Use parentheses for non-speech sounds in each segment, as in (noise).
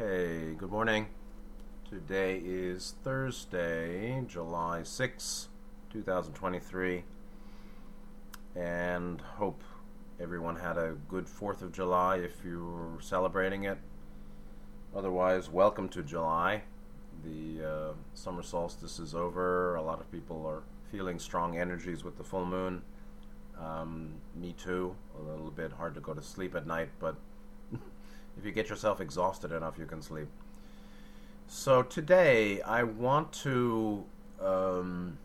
Okay, good morning. Today is Thursday, July 6, 2023, and hope everyone had a good 4th of July if you're celebrating it. Otherwise, welcome to July. The uh, summer solstice is over. A lot of people are feeling strong energies with the full moon. Um, me too. A little bit hard to go to sleep at night, but if you get yourself exhausted enough, you can sleep. So today, I want to um,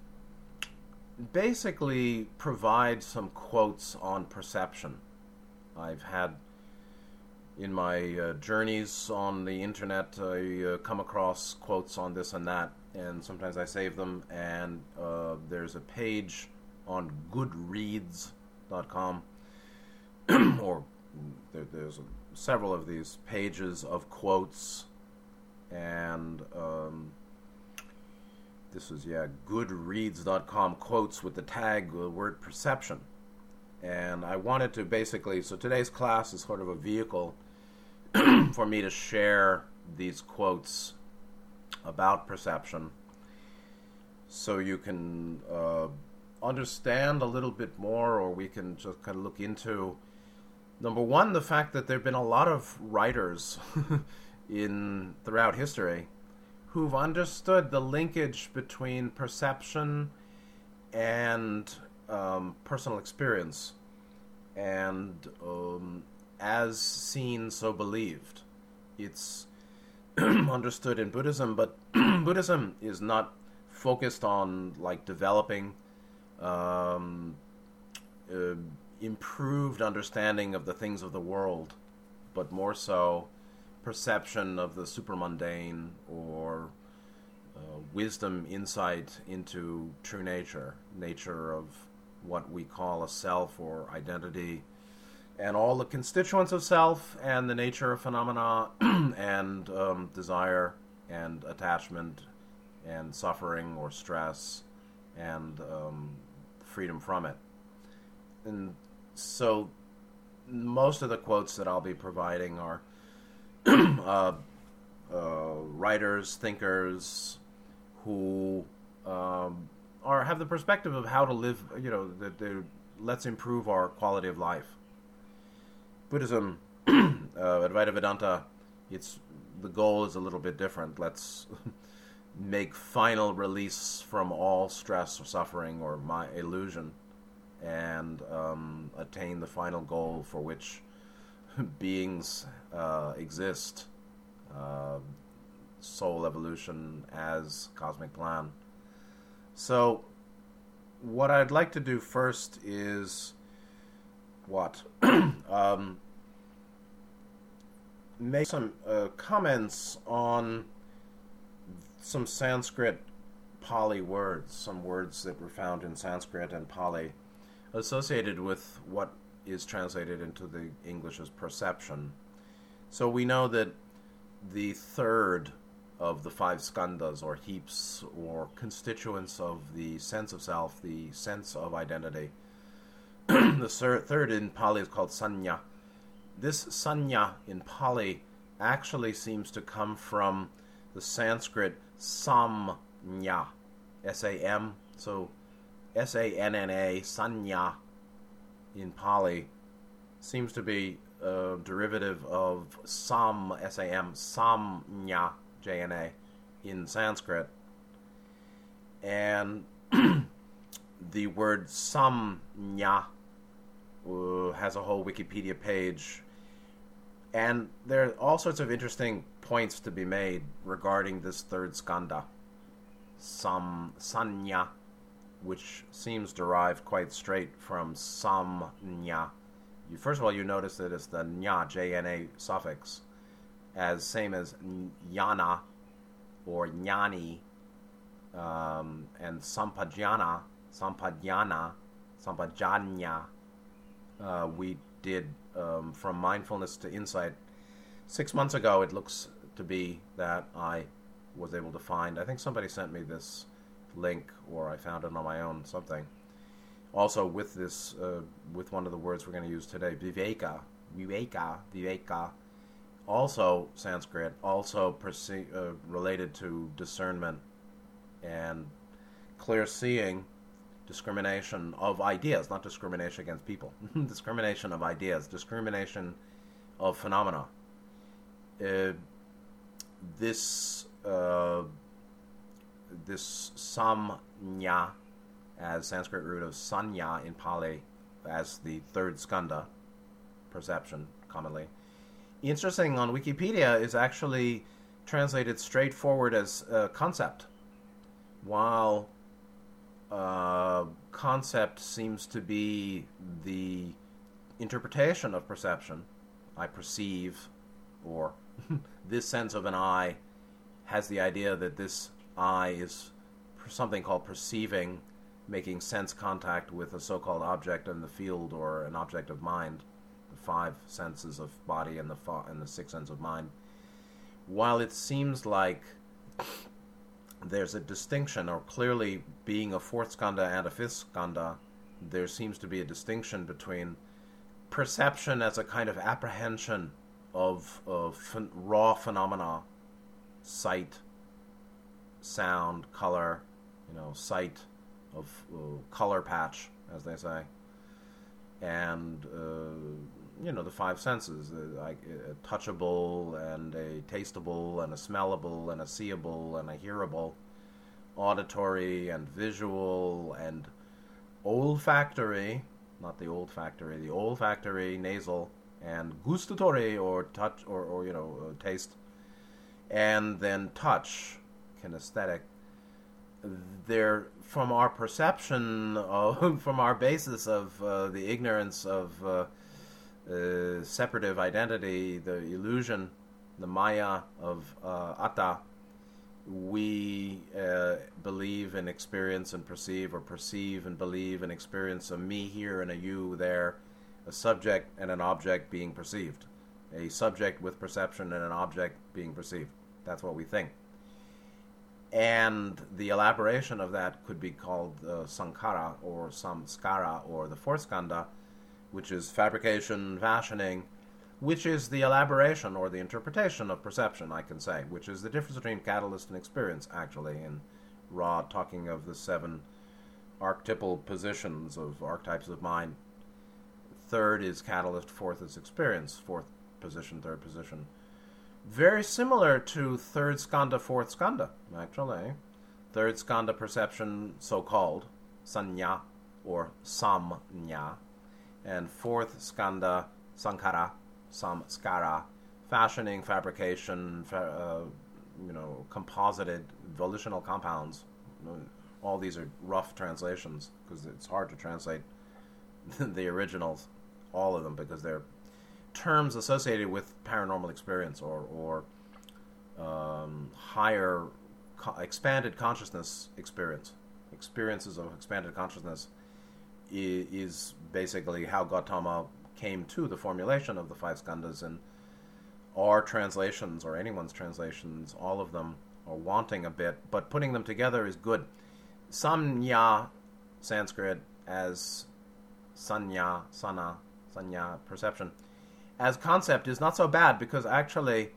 basically provide some quotes on perception. I've had in my uh, journeys on the internet, I uh, come across quotes on this and that, and sometimes I save them. And uh, there's a page on Goodreads.com, (clears throat) or there, there's a several of these pages of quotes, and um, this is yeah goodreads.com quotes with the tag the word perception. And i wanted to basically so today's class is sort of a vehicle (clears throat) for me to share these quotes about perception so you can uh, understand a little bit more or we can just kind of look into number one, the fact that there have been a lot of writers (laughs) in throughout history who've understood the linkage between perception and um, personal experience, and um, as seen, so believed. It's (clears throat) understood in Buddhism, but (clears throat) Buddhism is not focused on like developing. Um, uh, improved understanding of the things of the world, but more so perception of the supermundane or uh, wisdom, insight into true nature, nature of what we call a self or identity, and all the constituents of self, and the nature of phenomena, (clears throat) and um, desire, and attachment, and suffering or stress, and um, freedom from it. And so most of the quotes that I'll be providing are (clears throat) uh, uh, writers, thinkers who um, are have the perspective of how to live. You know, that let's improve our quality of life. Buddhism, (clears throat) uh, Advaita Vedanta, it's the goal is a little bit different. Let's (laughs) make final release from all stress or suffering or my illusion and um, attain the final goal for which (laughs) beings uh, exist uh, soul evolution as cosmic plan. So, what I'd like to do first is what? (clears throat) um, make some uh, comments on some Sanskrit Pali words, some words that were found in Sanskrit and Pali associated with what is translated into the English as perception. So we know that the third of the five skandhas, or heaps, or constituents of the sense of self, the sense of identity, (clears throat) the third in Pali is called sanya. This sanya in Pali actually seems to come from the Sanskrit samnya, S A M. So S A N N A, Sanya, in Pali, seems to be a derivative of Sam, S A M, Samnya, J N A, in Sanskrit. And (clears throat) the word Samnya uh, has a whole Wikipedia page. And there are all sorts of interesting points to be made regarding this third skandha. Sam, Sanya which seems derived quite straight from samnya. You, first of all, you notice that it's the nya, J-N-A suffix, as same as yana or jnani, um, and sampajana, sampajana, sampajanya. Uh, we did um, from mindfulness to insight. Six months ago, it looks to be that I was able to find. I think somebody sent me this link or I found it on my own something. Also, with this, uh, with one of the words we're going to use today, viveka, viveka, viveka, also Sanskrit, also perce- uh, related to discernment and clear seeing, discrimination of ideas, not discrimination against people, (laughs) discrimination of ideas, discrimination of phenomena. Uh, this uh, this samnya, as Sanskrit root of sanya in Pali, as the third skandha, perception commonly. Interesting on Wikipedia is actually translated straightforward as a concept, while uh, concept seems to be the interpretation of perception. I perceive, or (laughs) this sense of an eye has the idea that this eye is something called perceiving, making sense contact with a so called object in the field or an object of mind, the five senses of body and the, fa- and the six sense of mind. While it seems like there's a distinction, or clearly being a fourth skandha and a fifth skandha, there seems to be a distinction between perception as a kind of apprehension of, of raw phenomena, sight, sound, color, you know, sight of uh, color patch, as they say, and uh, you know the five senses, uh, like a touchable and a tasteable and a smellable and a seeable and a hearable, auditory and visual and olfactory, not the olfactory, the olfactory, nasal and gustatory or touch or, or you know uh, taste, and then touch, kinesthetic. They're from our perception of, (laughs) from our basis of uh, the ignorance of uh, uh, separative identity, the illusion, the maya of uh, atta. We uh, believe and experience and perceive, or perceive and believe and experience a me here and a you there a subject and an object being perceived, a subject with perception and an object being perceived. That's what we think. And the elaboration of that could be called uh, sankhara or samskara or the fourth skandha, which is fabrication, fashioning, which is the elaboration or the interpretation of perception, I can say, which is the difference between catalyst and experience, actually, in Ra talking of the seven archetypal positions of archetypes of mind third is catalyst, fourth is experience, fourth position, third position. Very similar to third skandha, fourth skandha, actually. Third skandha perception, so called, sanya or samnya, and fourth skandha, sankhara, samskara, fashioning, fabrication, fa- uh, you know, composited volitional compounds. All these are rough translations because it's hard to translate (laughs) the originals all of them because they're terms associated with paranormal experience or or um, higher co- expanded consciousness experience experiences of expanded consciousness is, is basically how Gautama came to the formulation of the five skandhas and our translations or anyone's translations all of them are wanting a bit but putting them together is good. Samnya sanskrit as sanya sana sanya perception as concept is not so bad because actually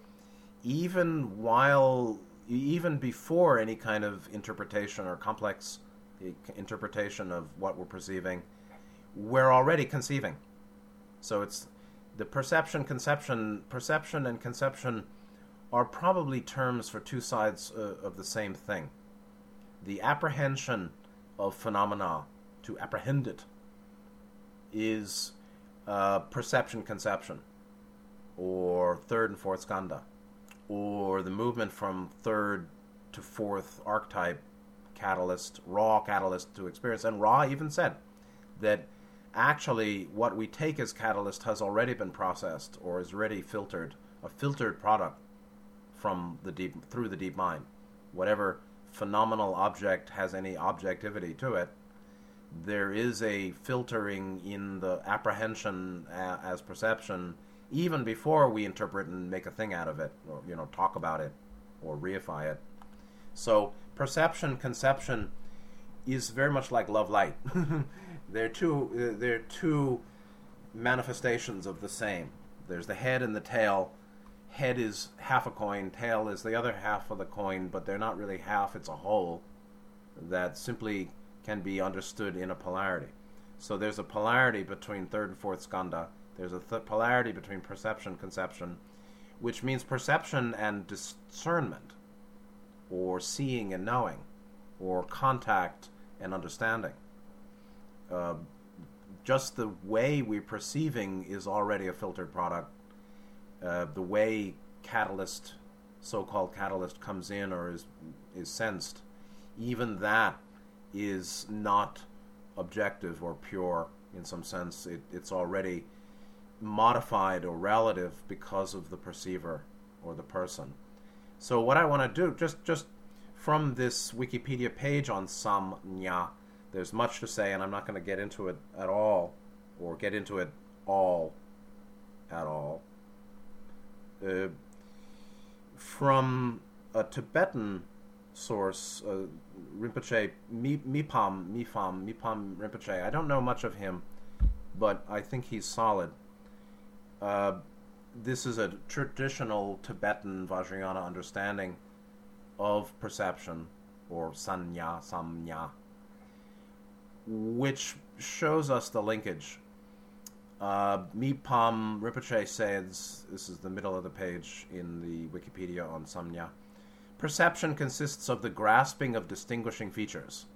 even while even before any kind of interpretation or complex interpretation of what we're perceiving we're already conceiving. So it's the perception conception perception and conception are probably terms for two sides uh, of the same thing. The apprehension of phenomena to apprehend it is uh, perception conception, or third and fourth skandha, or the movement from third to fourth archetype catalyst, raw catalyst to experience. And Ra even said that actually what we take as catalyst has already been processed or is already filtered, a filtered product from the deep through the deep mind. Whatever phenomenal object has any objectivity to it, there is a filtering in the apprehension uh, as perception even before we interpret and make a thing out of it or you know talk about it or reify it so perception conception is very much like love light (laughs) they're two uh, they're two manifestations of the same there's the head and the tail head is half a coin, tail is the other half of the coin, but they're not really half, it's a whole that simply can be understood in a polarity. So there's a polarity between third and fourth skandha. There's a th- polarity between perception, conception, which means perception and discernment, or seeing and knowing, or contact and understanding. Uh, just the way we're perceiving is already a filtered product. Uh, the way catalyst, so-called catalyst, comes in or is is sensed, even that is not objective or pure in some sense. It, it's already modified or relative because of the perceiver or the person. So what I want to do, just just from this Wikipedia page on Samnya, there's much to say, and I'm not going to get into it at all, or get into it all, at all. Uh, from a Tibetan source, uh, Rinpoche, Mipam, Mipam, Mipam Rinpoche. I don't know much of him, but I think he's solid. Uh, this is a traditional Tibetan Vajrayana understanding of perception, or sanya, samnya, which shows us the linkage. Uh, Mipam Rinpoche says, this is the middle of the page in the Wikipedia on samnya, perception consists of the grasping of distinguishing features.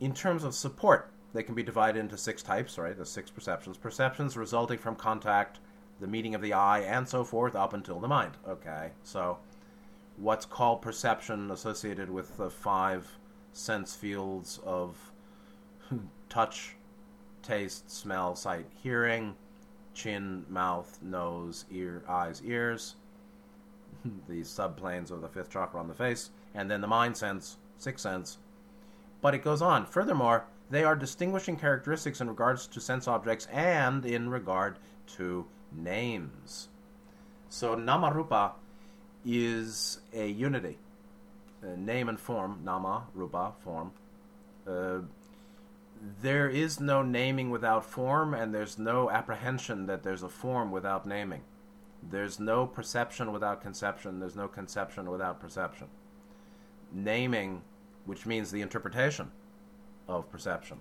In terms of support, they can be divided into six types, right? The six perceptions. Perceptions resulting from contact, the meeting of the eye, and so forth, up until the mind. Okay, so what's called perception associated with the five sense fields of (laughs) touch, taste, smell, sight, hearing, chin, mouth, nose, ear, eyes, ears, (laughs) the subplanes of the fifth chakra on the face, and then the mind sense, sixth sense. But it goes on. Furthermore, they are distinguishing characteristics in regards to sense objects and in regard to names. So Namarupa is a unity, a name and form, Nama, Rupa, form. Uh, there is no naming without form, and there's no apprehension that there's a form without naming. There's no perception without conception, there's no conception without perception. Naming, which means the interpretation, of perception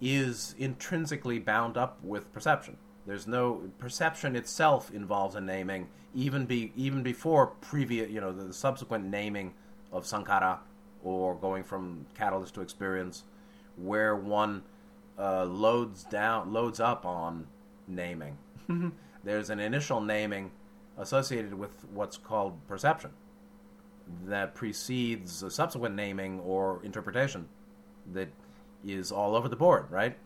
is intrinsically bound up with perception. There's no perception itself involves a naming, even be even before previous, you know, the, the subsequent naming of sankhara or going from catalyst to experience, where one uh, loads down, loads up on naming. (laughs) There's an initial naming associated with what's called perception that precedes a subsequent naming or interpretation that is all over the board, right?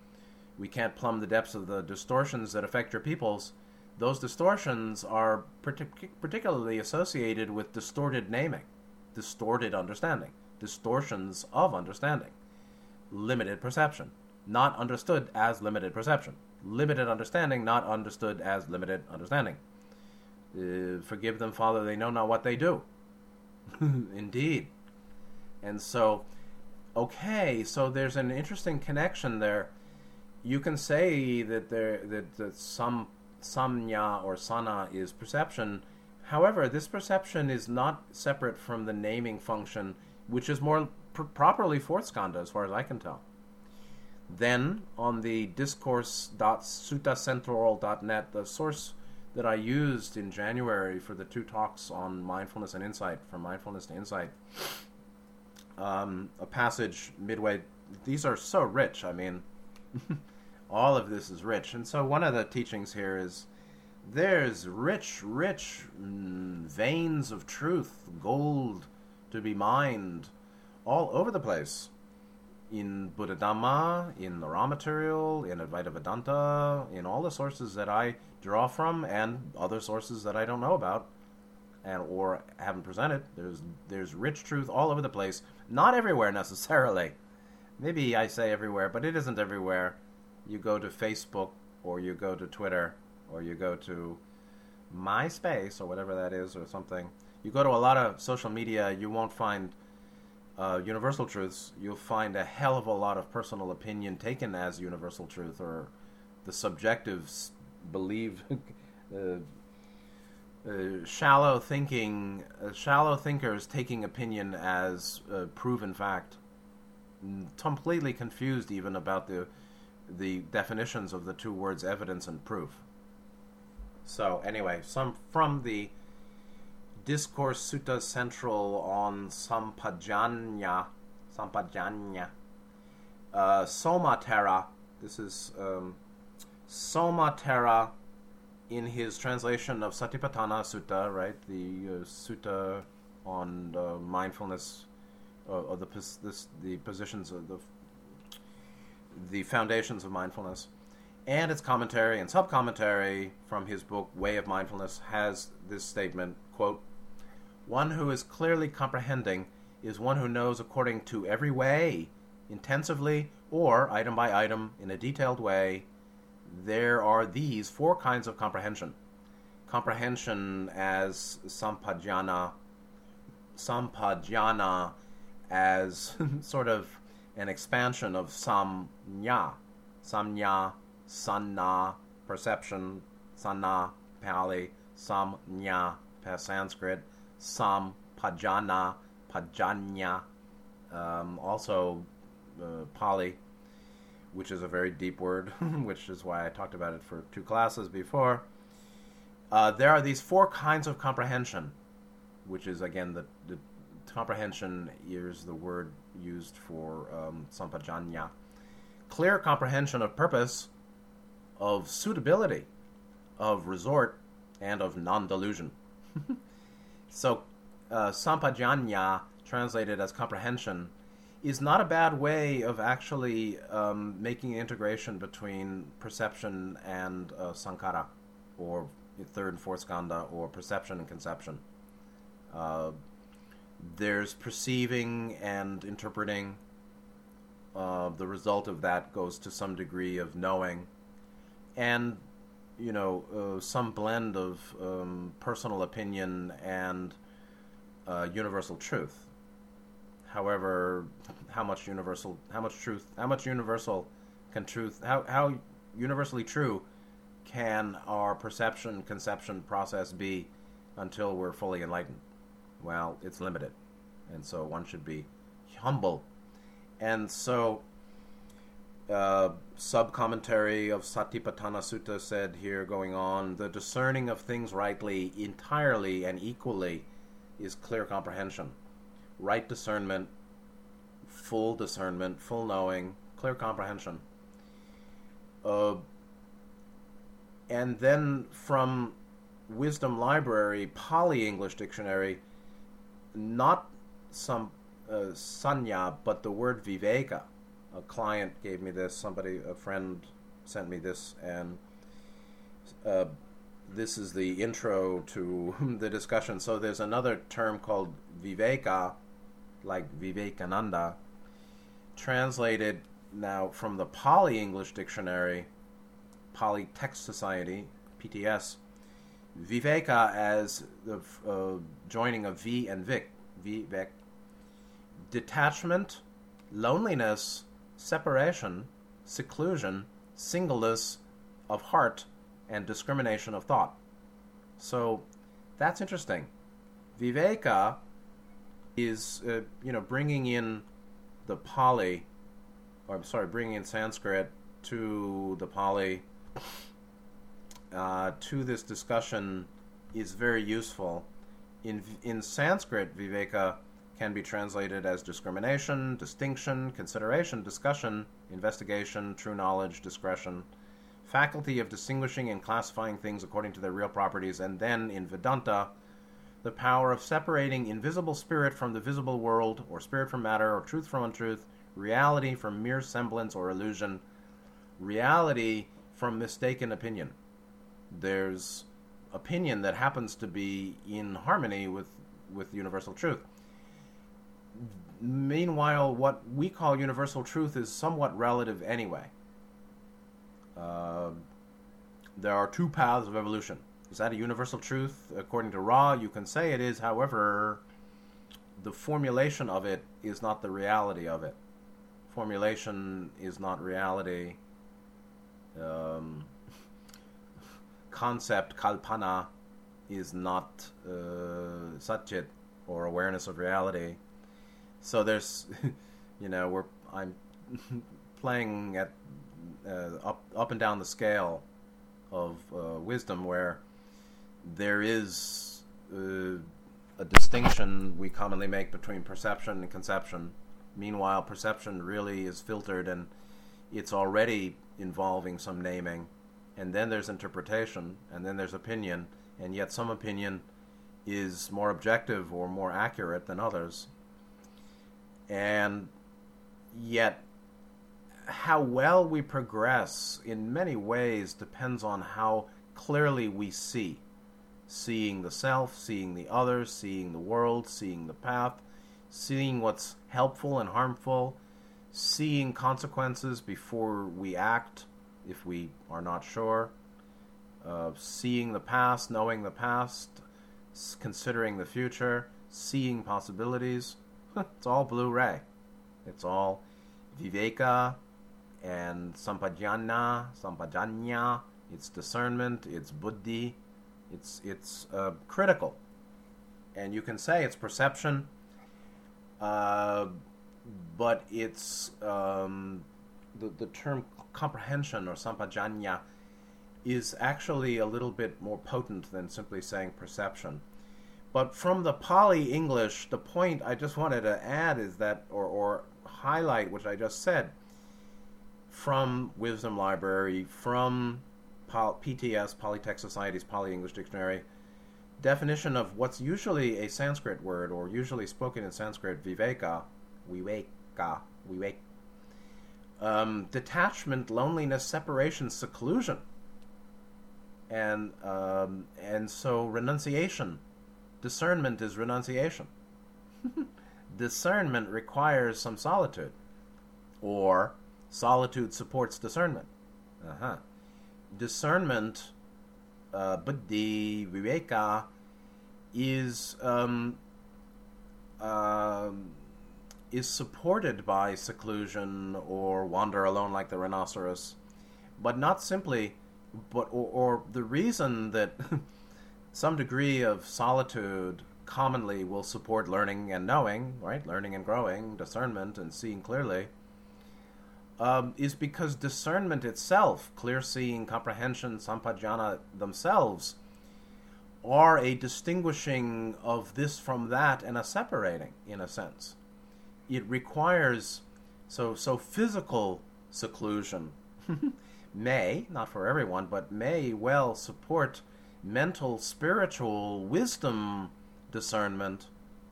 We can't plumb the depths of the distortions that affect your peoples. Those distortions are partic- particularly associated with distorted naming, distorted understanding, distortions of understanding, limited perception, not understood as limited perception, limited understanding, not understood as limited understanding. Uh, forgive them, Father, they know not what they do. (laughs) Indeed. And so okay, so there's an interesting connection there. You can say that there that, that some samnya or sana is perception. However, this perception is not separate from the naming function, which is more pr- properly fourth skandha, as far as I can tell. Then, on the discourse.suttacentral.net, the source that I used in January for the two talks on mindfulness and insight, from mindfulness to insight, um, a passage midway. These are so rich. I mean, (laughs) all of this is rich. And so one of the teachings here is there's rich, rich mm, veins of truth, gold to be mined all over the place. In Buddha Dhamma, in the Ra Material, in Advaita Vedanta, in all the sources that I draw from, and other sources that I don't know about and or haven't presented. There's there's rich truth all over the place. Not everywhere (laughs) necessarily. Maybe I say everywhere, but it isn't everywhere. You go to Facebook or you go to Twitter or you go to MySpace or whatever that is or something. You go to a lot of social media, you won't find uh, universal truths. You'll find a hell of a lot of personal opinion taken as universal truth or the subjective believe (laughs) uh, uh, shallow thinking, uh, shallow thinkers taking opinion as uh, proven fact, completely confused even about the the definitions of the two words evidence and proof. So anyway, some from the Discourse Sutta Central on Sampajanya, Sampajanya, uh, Soma Thera. This is um, Soma Thera in his translation of Satipatthana Sutta, right? The uh, sutta on uh, mindfulness, of the this, the positions of the the foundations of mindfulness, and its commentary and sub commentary from his book Way of Mindfulness has this statement: "quote One who is clearly comprehending is one who knows according to every way, intensively or item by item in a detailed way." There are these four kinds of comprehension. Comprehension as sampajana, sampajana as (laughs) sort of an expansion of samnya, samnya, sanna, perception, sanna, Pali, samnya, Sanskrit, sampajana, pajanya, um, also uh, Pali, which is a very deep word, (laughs) which is why I talked about it for two classes before. Uh, there are these four kinds of comprehension, which is again the, the comprehension is the word used for um, sampajanya. Clear comprehension of purpose, of suitability, of resort, and of non delusion. (laughs) so, uh, sampajanya, translated as comprehension, is not a bad way of actually um, making integration between perception and uh, sankhara, or third and fourth skandha, or perception and conception. Uh, there's perceiving and interpreting. Uh, the result of that goes to some degree of knowing, and you know uh, some blend of um, personal opinion and uh, universal truth However, how much universal, how much truth, how much universal can truth, how, how universally true can our perception, conception process be until we're fully enlightened? Well, it's limited. And so one should be humble. And so, uh, sub commentary of Satipatthana Sutta said here, going on, the discerning of things rightly, entirely, and equally is clear comprehension right discernment, full discernment, full knowing, clear comprehension. Uh, and then from Wisdom Library, Pali English Dictionary, not some uh, sanya, but the word viveka. A client gave me this, somebody, a friend sent me this, and uh, this is the intro to (laughs) the discussion. So there's another term called viveka, like Vivekananda, translated now from the Pali English Dictionary, Pali Text Society, PTS, Viveka as the uh, joining of V and Vic, Vivek, detachment, loneliness, separation, seclusion, singleness of heart, and discrimination of thought. So that's interesting. Viveka is uh, you know bringing in the Pali, or I'm sorry, bringing in Sanskrit to the Pali uh, to this discussion is very useful. In in Sanskrit, viveka can be translated as discrimination, distinction, consideration, discussion, investigation, true knowledge, discretion, faculty of distinguishing and classifying things according to their real properties, and then in Vedanta the power of separating invisible spirit from the visible world, or spirit from matter, or truth from untruth, reality from mere semblance or illusion, reality from mistaken opinion. There's opinion that happens to be in harmony with, with universal truth. Meanwhile, what we call universal truth is somewhat relative anyway. Uh, there are two paths of evolution is that a universal truth? According to Ra, you can say it is, however, the formulation of it is not the reality of it. Formulation is not reality. Um, (laughs) concept, kalpana, is not uh, satchit or awareness of reality. So there's, (laughs) you know, we're I'm (laughs) playing at uh, up up and down the scale of uh, wisdom where there is uh, a distinction we commonly make between perception and conception. Meanwhile, perception really is filtered and it's already involving some naming. And then there's interpretation, and then there's opinion, and yet some opinion is more objective or more accurate than others. And yet, how well we progress in many ways depends on how clearly we see. Seeing the self, seeing the other, seeing the world, seeing the path, seeing what's helpful and harmful, seeing consequences before we act if we are not sure, uh, seeing the past, knowing the past, considering the future, seeing possibilities. (laughs) it's all blue ray. It's all viveka and sampajana, sampajanya. It's discernment. It's buddhi. It's it's uh, critical, and you can say it's perception, uh, but it's um, the the term comprehension or sampajanya is actually a little bit more potent than simply saying perception. But from the Pali English, the point I just wanted to add is that, or, or highlight, which I just said, from Wisdom Library, from PTS, Pali Text Society's Pali English Dictionary, definition of what's usually a Sanskrit word, or usually spoken in Sanskrit, viveka, viveka, vivek, um, detachment, loneliness, separation, seclusion and um, and so renunciation, discernment is renunciation. (laughs) discernment requires some solitude, or solitude supports discernment. Uh-huh. Discernment, uh, buddhi, viveka, is um, uh, is supported by seclusion or wander alone like the rhinoceros, but not simply but or, or the reason that (laughs) some degree of solitude commonly will support learning and knowing, right? Learning and growing, discernment and seeing clearly, um, is because discernment itself, clear seeing, comprehension, sampajana themselves, are a distinguishing of this from that and a separating, in a sense. It requires so so physical seclusion (laughs) may, not for everyone, but may well support mental, spiritual wisdom discernment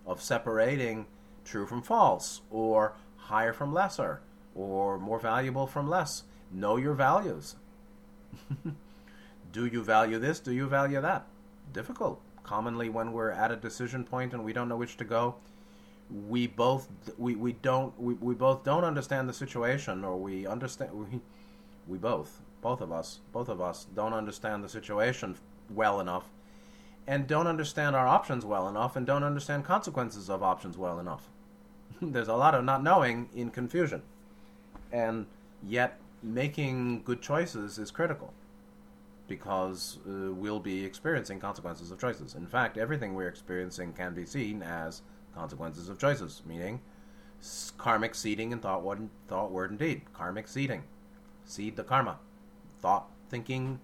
of separating true from false, or higher from lesser, or more valuable from less. Know your values. (laughs) Do you value this? Do you value that? Difficult. Commonly, when we're at a decision point and we don't know which to go, we both we, we don't we, we both don't understand the situation, or we understand (laughs) we we both, both of us, both of us don't understand the situation well enough and don't understand our options well enough and don't understand consequences of options well enough. (laughs) There's a lot of not knowing in confusion. And yet making good choices is critical because uh, we'll be experiencing consequences of choices. In fact, everything we're experiencing can be seen as consequences of choices, meaning karmic seeding in thought, word, thought, word, and deed. Karmic seeding seed the karma. Thought, thinking,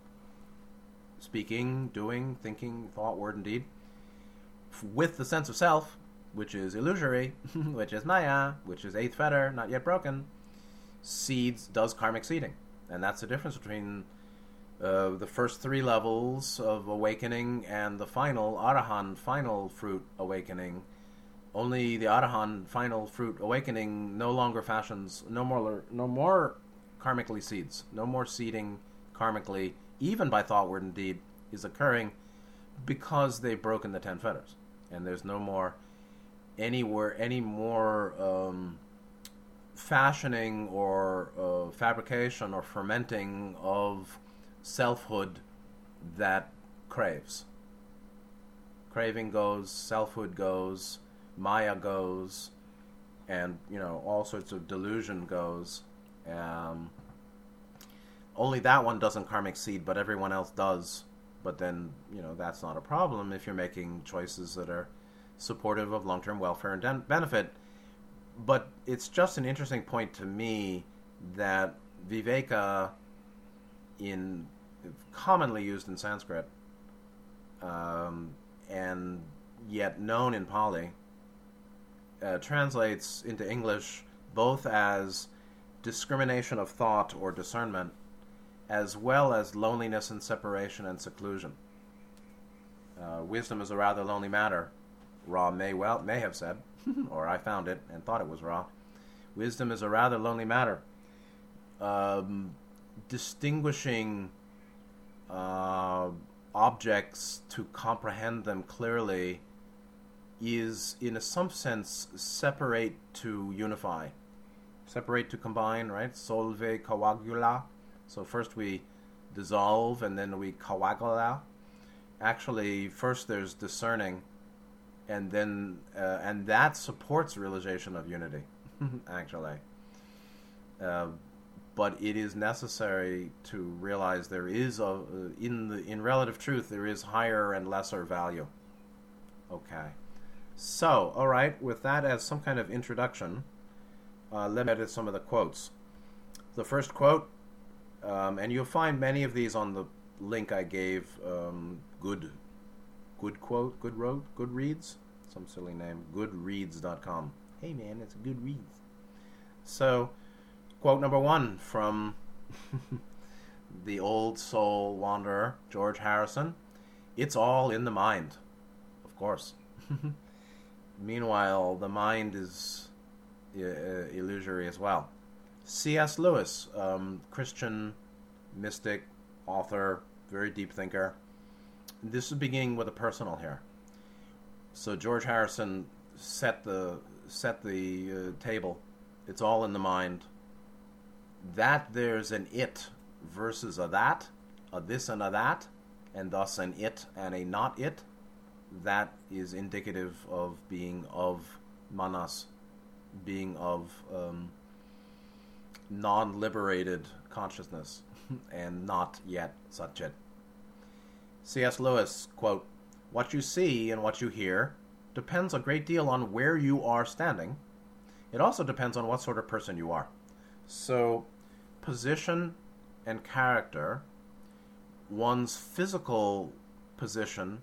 speaking, doing, thinking, thought, word, and deed. With the sense of self, which is illusory, (laughs) which is maya, which is eighth fetter, not yet broken, seeds does karmic seeding. And that's the difference between uh, the first three levels of awakening and the final arahant final fruit awakening. Only the arahant final fruit awakening no longer fashions no more no more karmically seeds. No more seeding karmically, even by thought, word, and deed, is occurring because they've broken the ten fetters, and there's no more anywhere any more um, fashioning or uh, fabrication or fermenting of selfhood that craves. Craving goes, selfhood goes, Maya goes, and you know all sorts of delusion goes um, only that one doesn't karmic seed, but everyone else does. But then, you know, that's not a problem if you're making choices that are supportive of long term welfare and benefit. But it's just an interesting point to me that viveka, in commonly used in Sanskrit, um, and yet known in Pali, uh, translates into English both as discrimination of thought or discernment, as well as loneliness and separation and seclusion. Uh, wisdom is a rather lonely matter, Ra may well may have said, (laughs) or I found it and thought it was Ra. Wisdom is a rather lonely matter. Um, distinguishing uh, objects to comprehend them clearly is, in some sense, separate to unify, separate to combine, right? Solve coagula. So first we dissolve and then we coagula. Actually, first there's discerning, and then uh, and that supports realization of unity. actually, uh, but it is necessary to realize there is a uh, in the in relative truth there is higher and lesser value. Okay. So, all right, with that as some kind of introduction, uh, let me edit some of the quotes. The first quote, um, and you'll find many of these on the link I gave. Um, good, good quote, good road, good reads, some silly name, goodreads.com. Hey man, it's good reads. So, quote number one from (laughs) the old soul wanderer George Harrison: "It's all in the mind." Of course. (laughs) Meanwhile, the mind is uh, illusory as well. C.S. Lewis, um, Christian mystic, author, very deep thinker. This is beginning with a personal here. So George Harrison set the set the uh, table. It's all in the mind. That there's an it versus a that, a this and a that, and thus an it and a not it that is indicative of being of manas, being of um, non liberated consciousness, (laughs) and not yet satchit. C.S. Lewis, quote, What you see and what you hear depends a great deal on where you are standing. It also depends on what sort of person you are. So, position and character, one's physical position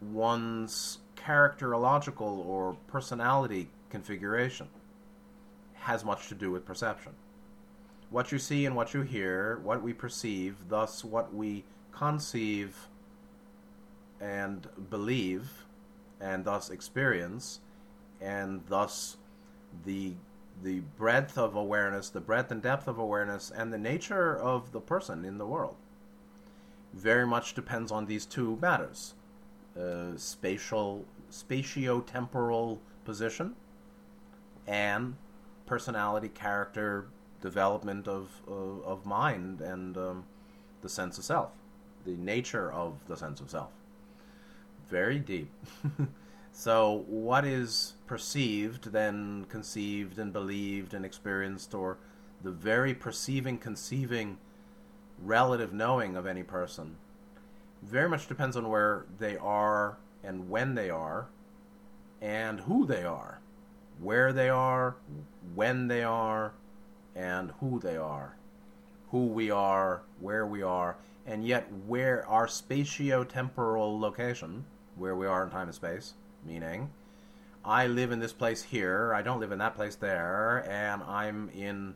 one's characterological or personality configuration has much to do with perception. What you see and what you hear, what we perceive, thus what we conceive and believe, and thus experience, and thus the the breadth of awareness, the breadth and depth of awareness, and the nature of the person in the world. Very much depends on these two matters uh, spatial spatio-temporal position and personality character development of uh, of mind and um, the sense of self the nature of the sense of self. Very deep. (laughs) So what is perceived then conceived and believed and experienced or the very perceiving conceiving relative knowing of any person very much depends on where they are and when they are and who they are, where they are, when they are, and who they are, who we are, where we are, and yet where our spatio-temporal location, where we are in time and space, meaning I live in this place here, I don't live in that place there, and I'm in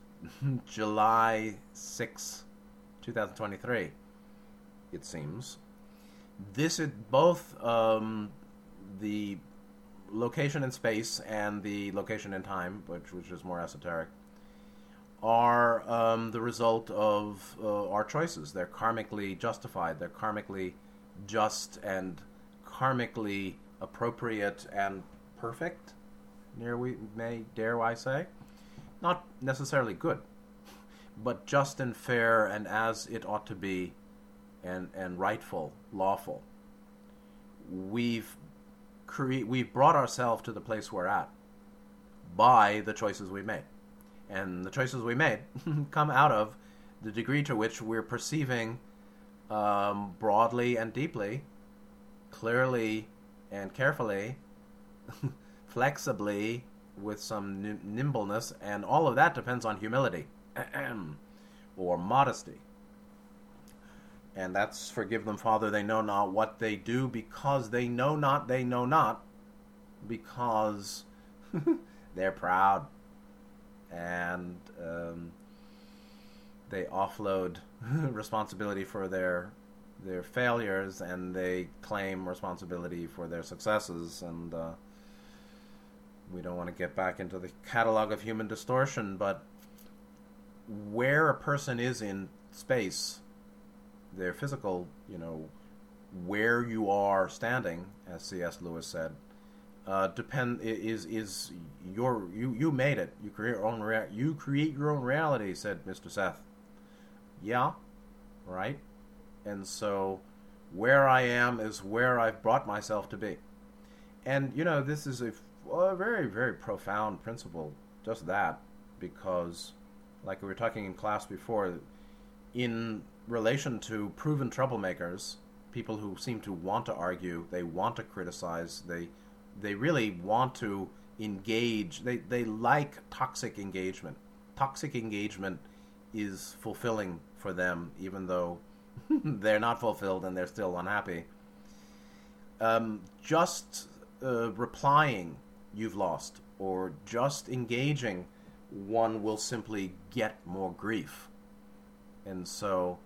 (laughs) July 6, 2023 it seems. This is both um, the location in space and the location in time, which which is more esoteric, are um, the result of uh, our choices. They're karmically justified. They're karmically just and karmically appropriate and perfect. Near we may dare I say, not necessarily good, but just and fair and as it ought to be and, and rightful, lawful. We've cre- we've brought ourselves to the place we're at by the choices we made. And the choices we made (laughs) come out of the degree to which we're perceiving um, broadly and deeply, clearly and carefully, (laughs) flexibly, with some nim- nimbleness, and all of that depends on humility (clears throat) or modesty. And that's forgive them, Father, they know not what they do, because they know not, they know not, because (laughs) they're proud. And um, they offload (laughs) responsibility for their their failures and they claim responsibility for their successes and uh, we don't want to get back into the catalog of human distortion but where a person is in space their physical you know where you are standing as cs lewis said uh, depend is is your you you made it you create your own rea- you create your own reality said mr seth yeah, right? And so where I am is where I've brought myself to be. And, you know, this is a, a very, very profound principle, just that, because, like we were talking in class before, in relation to proven troublemakers, people who seem to want to argue, they want to criticize, they, they really want to engage, they, they like toxic engagement. Toxic engagement is fulfilling for them, even though (laughs) they're not fulfilled and they're still unhappy. Um, just uh, replying, you've lost, or just engaging, one will simply get more grief. And so,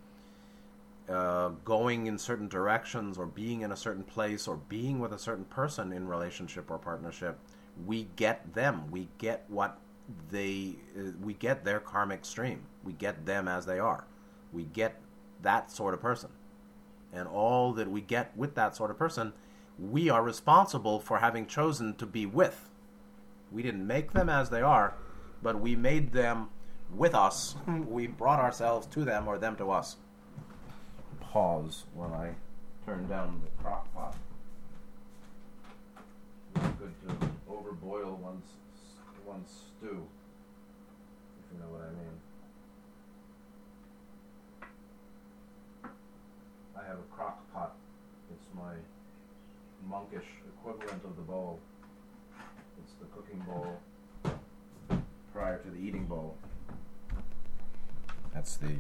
uh, going in certain directions, or being in a certain place, or being with a certain person in relationship or partnership, we get them. We get what they, uh, we get their karmic stream. We get them as they are we get that sort of person. And all that we get with that sort of person, we are responsible for having chosen to be with. We didn't make them as they are, but we made them with us. (laughs) we brought ourselves to them or them to us. Pause when I turn down the crock pot. It's good to overboil one's, one's stew, if you know what I mean. I have a crock pot. It's my monkish equivalent of the bowl. It's the cooking bowl prior to the eating bowl. That's the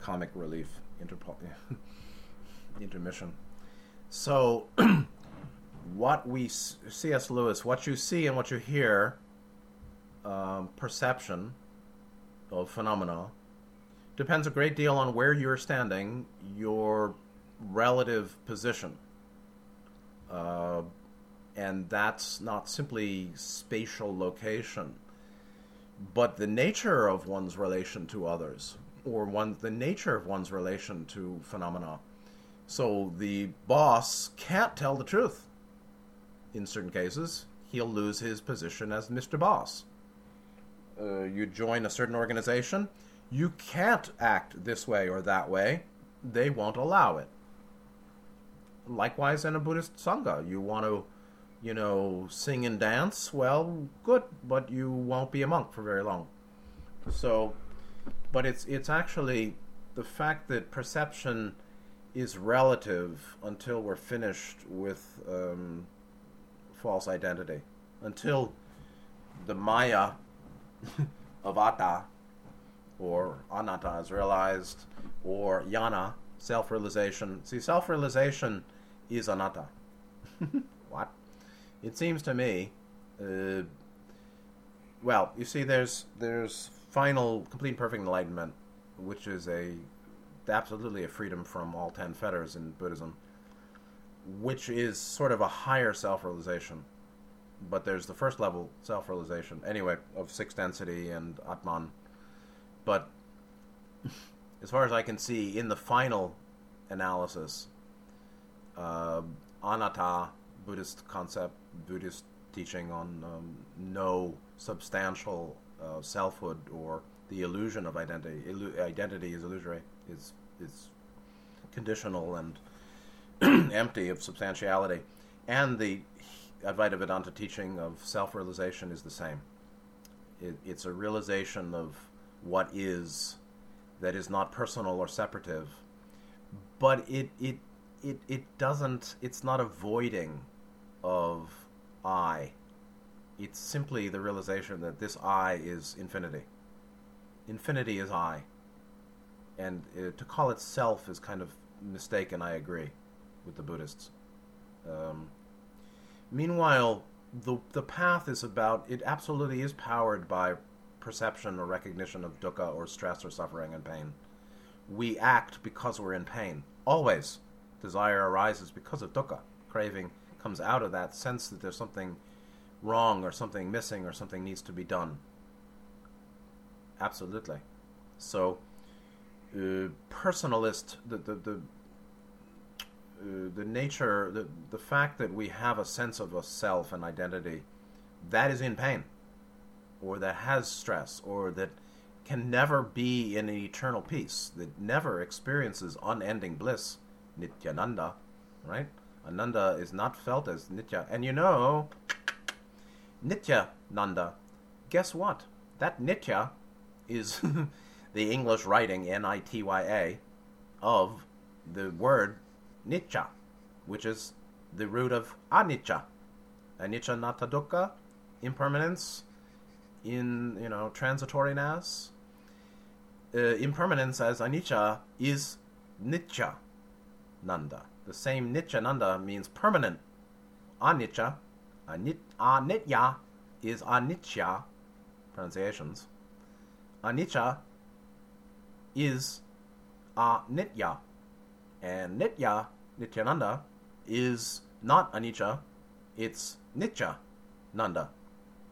comic relief interpo- (laughs) intermission. So, (clears throat) what we C.S. Lewis, what you see and what you hear, um, perception of phenomena, depends a great deal on where you're standing, your relative position. Uh, and that's not simply spatial location, but the nature of one's relation to others, or one the nature of one's relation to phenomena. So the boss can't tell the truth. In certain cases, he'll lose his position as Mr. Boss. Uh, you join a certain organization, you can't act this way or that way. They won't allow it likewise in a Buddhist sangha. You want to, you know, sing and dance. Well, good, but you won't be a monk for very long. So, but it's it's actually the fact that perception is relative until we're finished with um, false identity, until the Maya (laughs) of Atta or Anatta is realized, or Jnana, self realization. See, self realization is anatta. (laughs) what? It seems to me. Uh, well, you see, there's there's final, complete, and perfect enlightenment, which is a absolutely a freedom from all ten fetters in Buddhism, which is sort of a higher self-realization. But there's the first level self-realization, anyway, of sixth density and Atman. But (laughs) as far as I can see, in the final analysis, uh, anatta, Buddhist concept, Buddhist teaching on um, no substantial uh, selfhood or the illusion of identity. Illu- identity is illusory. is is conditional and (clears throat) empty of substantiality, and the Advaita Vedanta teaching of self-realization is the same. It, it's a realization of what is that is not personal or separative, but it it it it doesn't. It's not avoiding of I. It's simply the realization that this I is infinity. Infinity is I. And uh, to call it self is kind of mistaken, I agree with the Buddhists. Um, meanwhile, the, the path is about, it absolutely is powered by perception or recognition of dukkha or stress or suffering and pain. We act because we're in pain. Always. Desire arises because of dukkha. Craving comes out of that sense that there's something wrong or something missing or something needs to be done. Absolutely. So, uh, personalist, the the the, uh, the nature, the the fact that we have a sense of a self and identity, that is in pain, or that has stress, or that can never be in an eternal peace, that never experiences unending bliss, nityananda, right? Ananda is not felt as nitya, and you know, nitya nanda. Guess what? That nitya is (laughs) the English writing N I T Y A of the word nitya, which is the root of anicca. Anicca nata dukkha, impermanence, in you know transitoriness. Uh, impermanence as anicca is nitya nanda. The same nitya nanda means permanent. Anicca, Uh, anit, anitya uh, is uh, anicca pronunciations anicca is anitya. And nitya, nityananda, is not anicca, it's nitya nanda,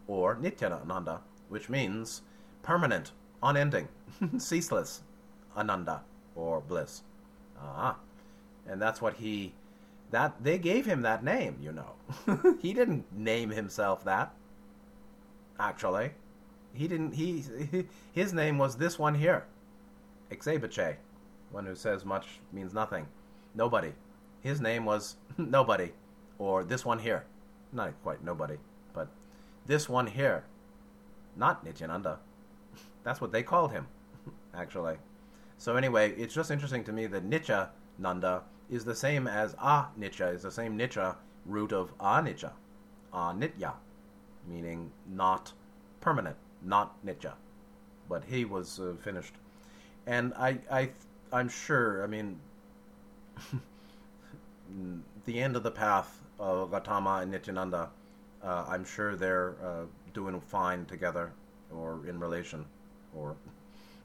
or nityananda, which means permanent, unending, (laughs) ceaseless ananda, or bliss. Ah, and that's what he, that they gave him that name, you know. (laughs) he didn't name himself that, actually he didn't. He his name was this one here, Exebache, one who says much means nothing, nobody. His name was (laughs) nobody, or this one here, not quite nobody, but this one here, not Nityananda. (laughs) That's what they called him, actually. So anyway, it's just interesting to me that Nitya Nanda is the same as Nitya, is the same Nitya root of Anicca, Anitya, meaning not permanent not Nitya, but he was uh, finished. And I, I, I'm sure. I mean, (laughs) the end of the path of Gautama and Nityananda. Uh, I'm sure they're uh, doing fine together, or in relation, or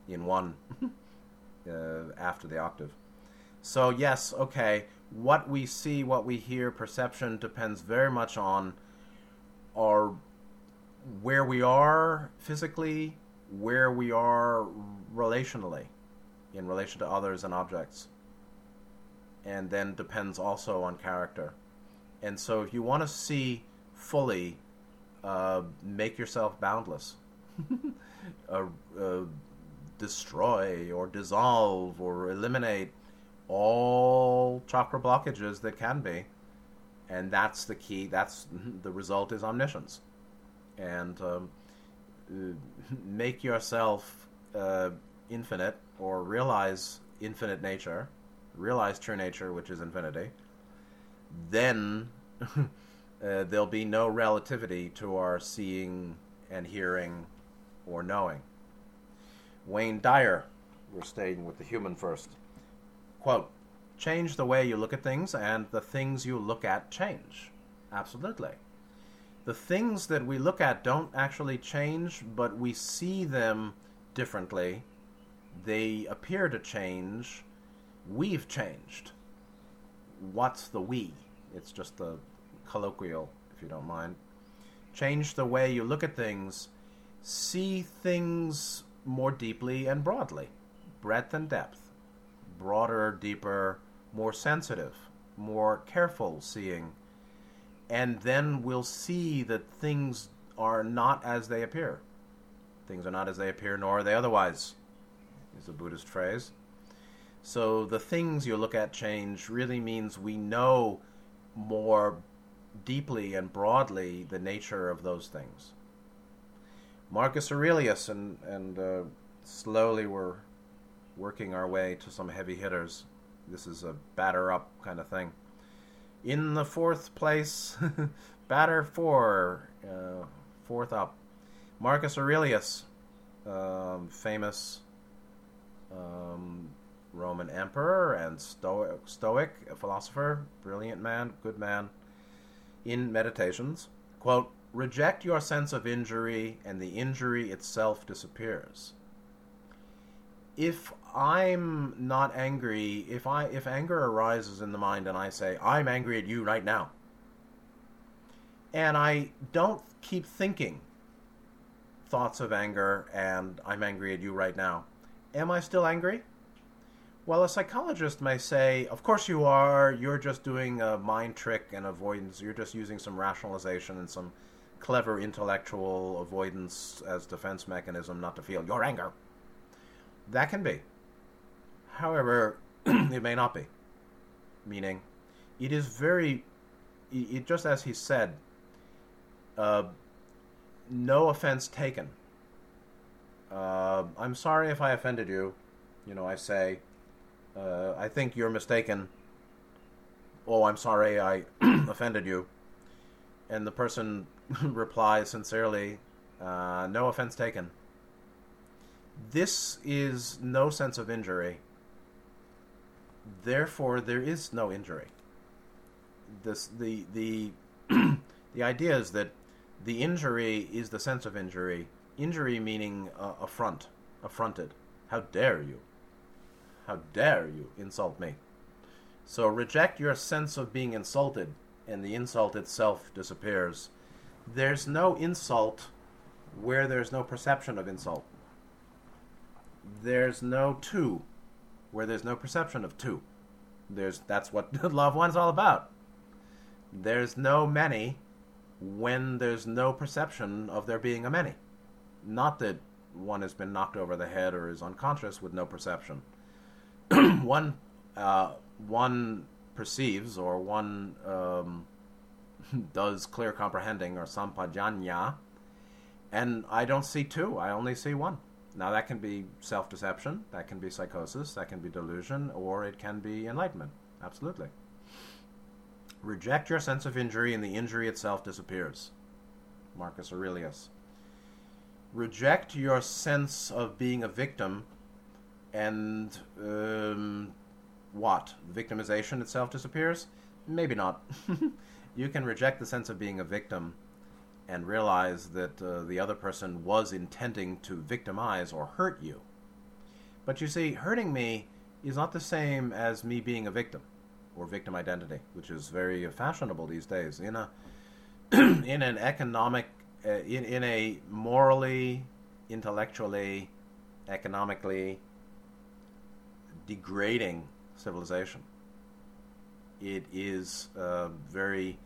in one (laughs) uh, after the octave. So yes, okay. What we see, what we hear, perception depends very much on our where we are physically, where we are relationally, in relation to others and objects. And then depends also on character. And so if you want to see fully, uh, make yourself boundless. (laughs) uh, uh, destroy or dissolve or eliminate all chakra blockages that can be. And that's the key. That's (laughs) the result is omniscience and um, (laughs) make yourself uh, infinite or realize infinite nature, realize true nature, which is infinity, then (laughs) uh, there'll be no relativity to our seeing and hearing or knowing. Wayne Dyer, we're staying with the human first. Quote, change the way you look at things, and the things you look at change. Absolutely the things that we look at don't actually change, but we see them differently. They appear to change. We've changed. What's the we? It's just the colloquial, if you don't mind. Change the way you look at things. See things more deeply and broadly. Breadth and depth. Broader, deeper, more sensitive, more careful seeing and then we'll see that things are not as they appear. Things are not as they appear, nor are they otherwise, is a Buddhist phrase. So the things you look at change really means we know more deeply and broadly the nature of those things. Marcus Aurelius, and, and uh, slowly we're working our way to some heavy hitters. this is a batter up kind of thing. In the fourth place, (laughs) batter four, uh, fourth up, Marcus Aurelius, um, famous um, Roman emperor and Stoic, Stoic philosopher, brilliant man, good man. In Meditations, quote, reject your sense of injury, and the injury itself disappears. If I'm not angry, if I if anger arises in the mind and I say, I'm angry at you right now, and I don't keep thinking thoughts of anger and I'm angry at you right now, am I still angry? Well, a psychologist may say, of course you are, you're just doing a mind trick and avoidance, you're just using some rationalization and some clever intellectual avoidance as defense mechanism not to feel your anger. That can be. However, (clears throat) it may not be. Meaning, it is very, it, just as he said, uh, no offense taken. Uh, I'm sorry if I offended you. You know, I say, uh, I think you're mistaken. Oh, I'm sorry I (clears throat) offended you. And the person (laughs) replies sincerely, uh, no offense taken. This is no sense of injury. Therefore, there is no injury. This the the (clears throat) the idea is that the injury is the sense of injury. Injury meaning uh, affront, affronted. How dare you? How dare you insult me? So reject your sense of being insulted, and the insult itself disappears. There's no insult where there's no perception of insult. There's no two where there's no perception of two. There's that's what (laughs) Law of One's all about. There's no many when there's no perception of there being a many. Not that one has been knocked over the head or is unconscious with no perception. (clears throat) one uh, one perceives or one um, (laughs) does clear comprehending or sampajanya, and I don't see two. I only see one. Now that can be self-deception, that can be psychosis, that can be delusion, or it can be enlightenment. Absolutely. Reject your sense of injury, and the injury itself disappears. Marcus Aurelius. Reject your sense of being a victim, and um, what? Victimization itself disappears? Maybe not. (laughs) you can reject the sense of being a victim and realize that uh, the other person was intending to victimize or hurt you. But you see, hurting me is not the same as me being a victim or victim identity, which is very fashionable these days. In a (clears throat) in an economic, uh, in in a morally, intellectually, economically degrading civilization, it is uh, very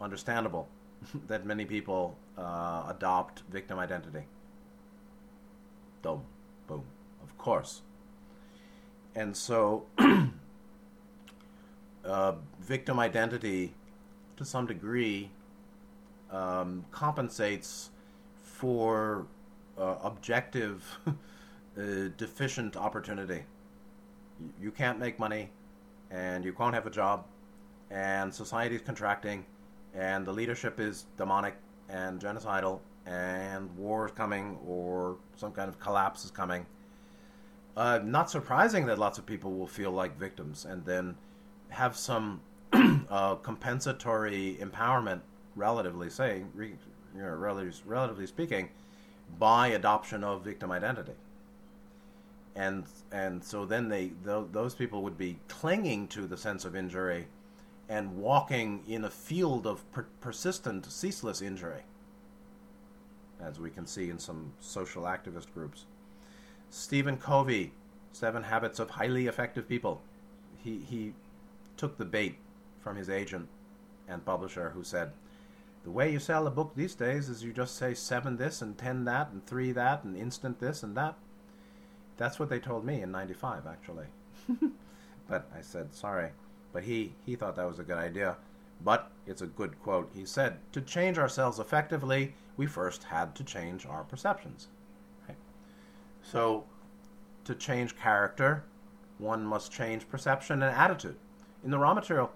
understandable (laughs) that many people uh, adopt victim identity. Boom, boom, of course. And so (clears throat) uh, victim identity, to some degree, um, compensates for uh, objective (laughs) uh, deficient opportunity. You can't make money, and you can't have a job, and society is contracting, and the leadership is demonic and genocidal, and war is coming, or some kind of collapse is coming. Uh, not surprising that lots of people will feel like victims, and then have some (clears throat) uh, compensatory empowerment, relatively saying, you know, relatively, relatively speaking, by adoption of victim identity. And and so then they th- those people would be clinging to the sense of injury, and walking in a field of per- persistent, ceaseless injury. As we can see in some social activist groups. Stephen Covey, Seven Habits of Highly Effective People. He he took the bait from his agent and publisher who said, The way you sell a book these days is you just say seven this and ten that and three that and instant this and that. That's what they told me in 95, actually. (laughs) but I said, sorry. But he, he thought that was a good idea. But it's a good quote. He said, To change ourselves effectively, we first had to change our perceptions. Right? So, to change character, one must change perception and attitude. In the Ra Material,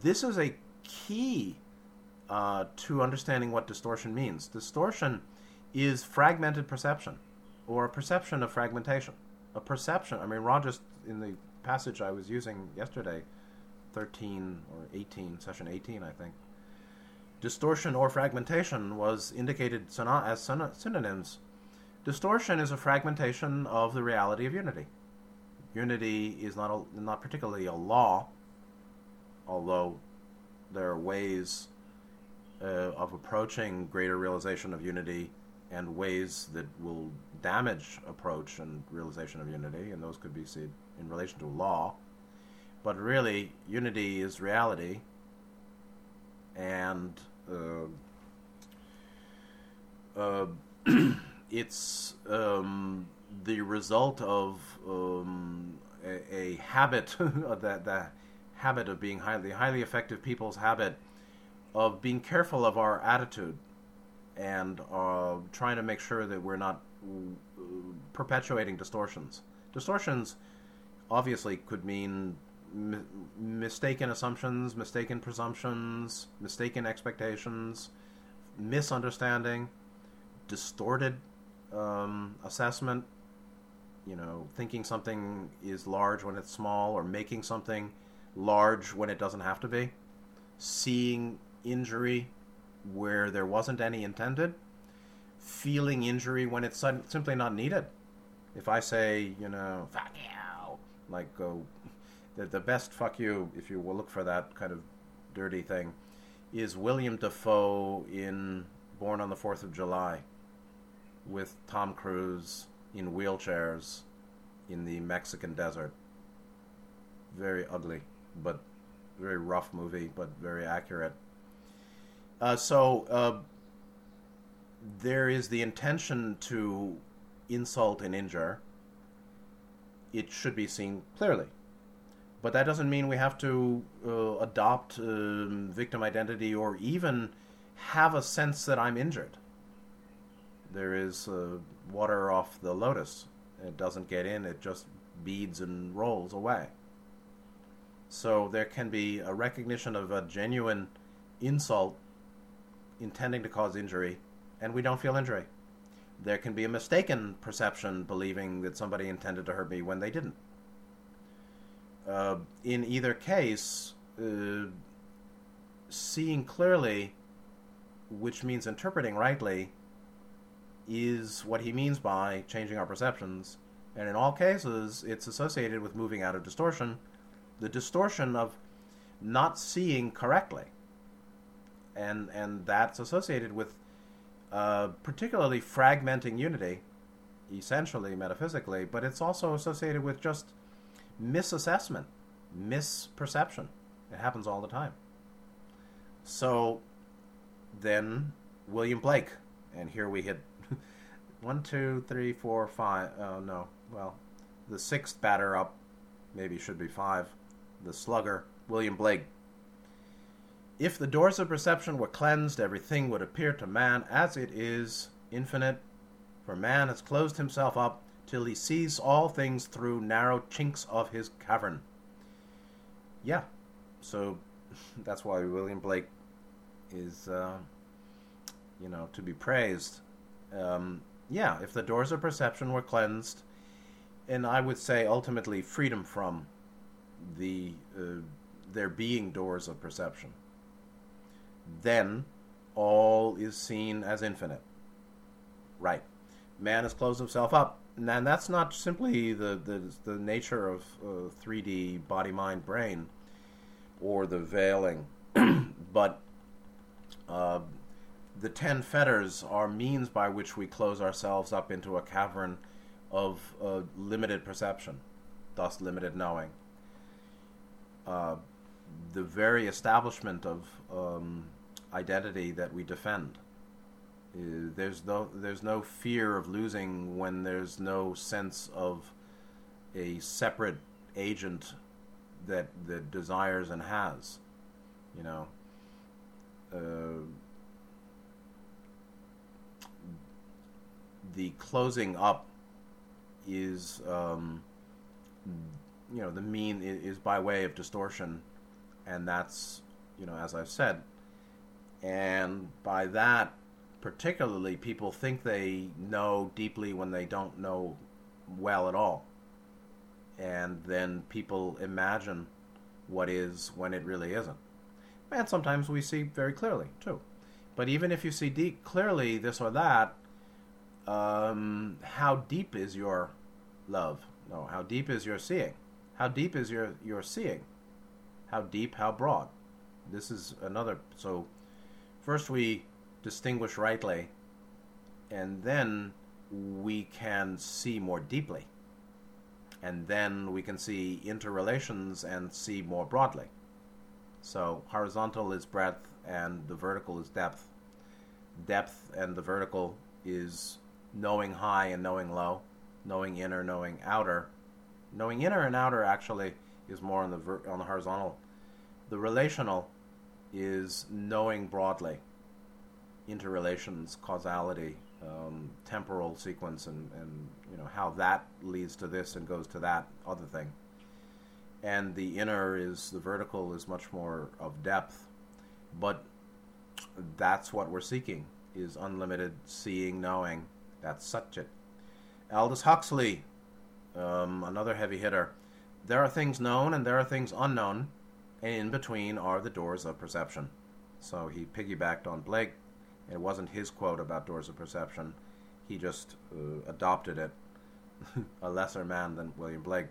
this is a key uh, to understanding what distortion means. Distortion is fragmented perception, or a perception of fragmentation. A perception, I mean, Ra just, in the passage I was using yesterday, 13 or 18, session 18, I think, distortion or fragmentation was indicated as synonyms. Distortion is a fragmentation of the reality of unity. Unity is not a, not particularly a law, although there are ways uh, of approaching greater realization of unity and ways that will damage approach and realization of unity, and those could be seen in relation to law. But really, unity is reality, and uh, uh, (clears throat) it's um, the result of um, a, a, habit (laughs) that the habit of being highly highly effective people's habit of being careful of our attitude and uh, trying to make sure that we're not uh, perpetuating distortions. Distortions obviously could mean mistaken assumptions, mistaken presumptions, mistaken expectations, misunderstanding, distorted um, assessment. You know, thinking something is large when it's small, or making something large when it doesn't have to be. Seeing injury where there wasn't any intended. Feeling injury when it's simply not needed. If I say, you know, fuck you, like, go. The, the best fuck you, if you will look for that kind of dirty thing, is William Dafoe in Born on the Fourth of July, with Tom Cruise in wheelchairs in the Mexican desert. Very ugly, but very rough movie, but very accurate. Uh, so uh, there is the intention to insult and injure. It should be seen clearly. But that doesn't mean we have to uh, adopt um, victim identity or even have a sense that I'm injured. There is uh, water off the lotus. It doesn't get in, it just beads and rolls away. So there can be a recognition of a genuine insult intending to cause injury, and we don't feel injury. There can be a mistaken perception believing that somebody intended to hurt me when they didn't. Uh, in either case, uh, seeing clearly, which means interpreting rightly, is what he means by changing our perceptions. And in all cases, it's associated with moving out of distortion, the distortion of not seeing correctly. And, and that's associated with uh, particularly fragmenting unity, essentially metaphysically, but it's also associated with just misassessment, misperception. It happens all the time. So then William Blake, and here we hit (laughs) one, two, three, four, five. Oh no, well, the sixth batter up, maybe should be five. The slugger, William Blake. If the doors of perception were cleansed, everything would appear to man as it is, infinite. For man has closed himself up till he sees all things through narrow chinks of his cavern. Yeah, so (laughs) that's why William Blake is, uh, you know, to be praised. Um, yeah, if the doors of perception were cleansed, and I would say ultimately freedom from the uh, there being doors of perception, then all is seen as infinite. Right. Man has closed himself up and that's not simply the, the, the nature of uh, 3D body, mind, brain, or the veiling, (clears throat) but uh, the ten fetters are means by which we close ourselves up into a cavern of uh, limited perception, thus limited knowing. Uh, the very establishment of um, identity that we defend there's no there's no fear of losing when there's no sense of a separate agent that that desires and has you know? Uh, the closing up is um, you know the mean is by way of distortion, and that's you know as I've said, and by that particularly people think they know deeply when they don't know well at all, and then people imagine what is when it really isn't, and sometimes we see very clearly too. But even if you see deep clearly this or that, um, how deep is your love? No, how deep is your seeing? How deep is your your seeing? How deep? How broad? This is another. So, first we distinguish rightly, and then we can see more deeply, and then we can see interrelations and see more broadly. So, horizontal is breadth, and the vertical is depth. Depth and the vertical is knowing high and knowing low, knowing inner, knowing outer. Knowing inner and outer actually is more on the ver- on the horizontal. The relational is knowing broadly, interrelations, causality, um, temporal sequence, and, and you know how that leads to this and goes to that other thing. And the inner is the vertical is much more of depth, but that's what we're seeking is unlimited seeing, knowing, that's such it. Aldous Huxley, um, another heavy hitter. There are things known and there are things unknown, and in between are the doors of perception. So he piggybacked on Blake. It wasn't his quote about doors of perception. He just uh, adopted it. (laughs) a lesser man than William Blake.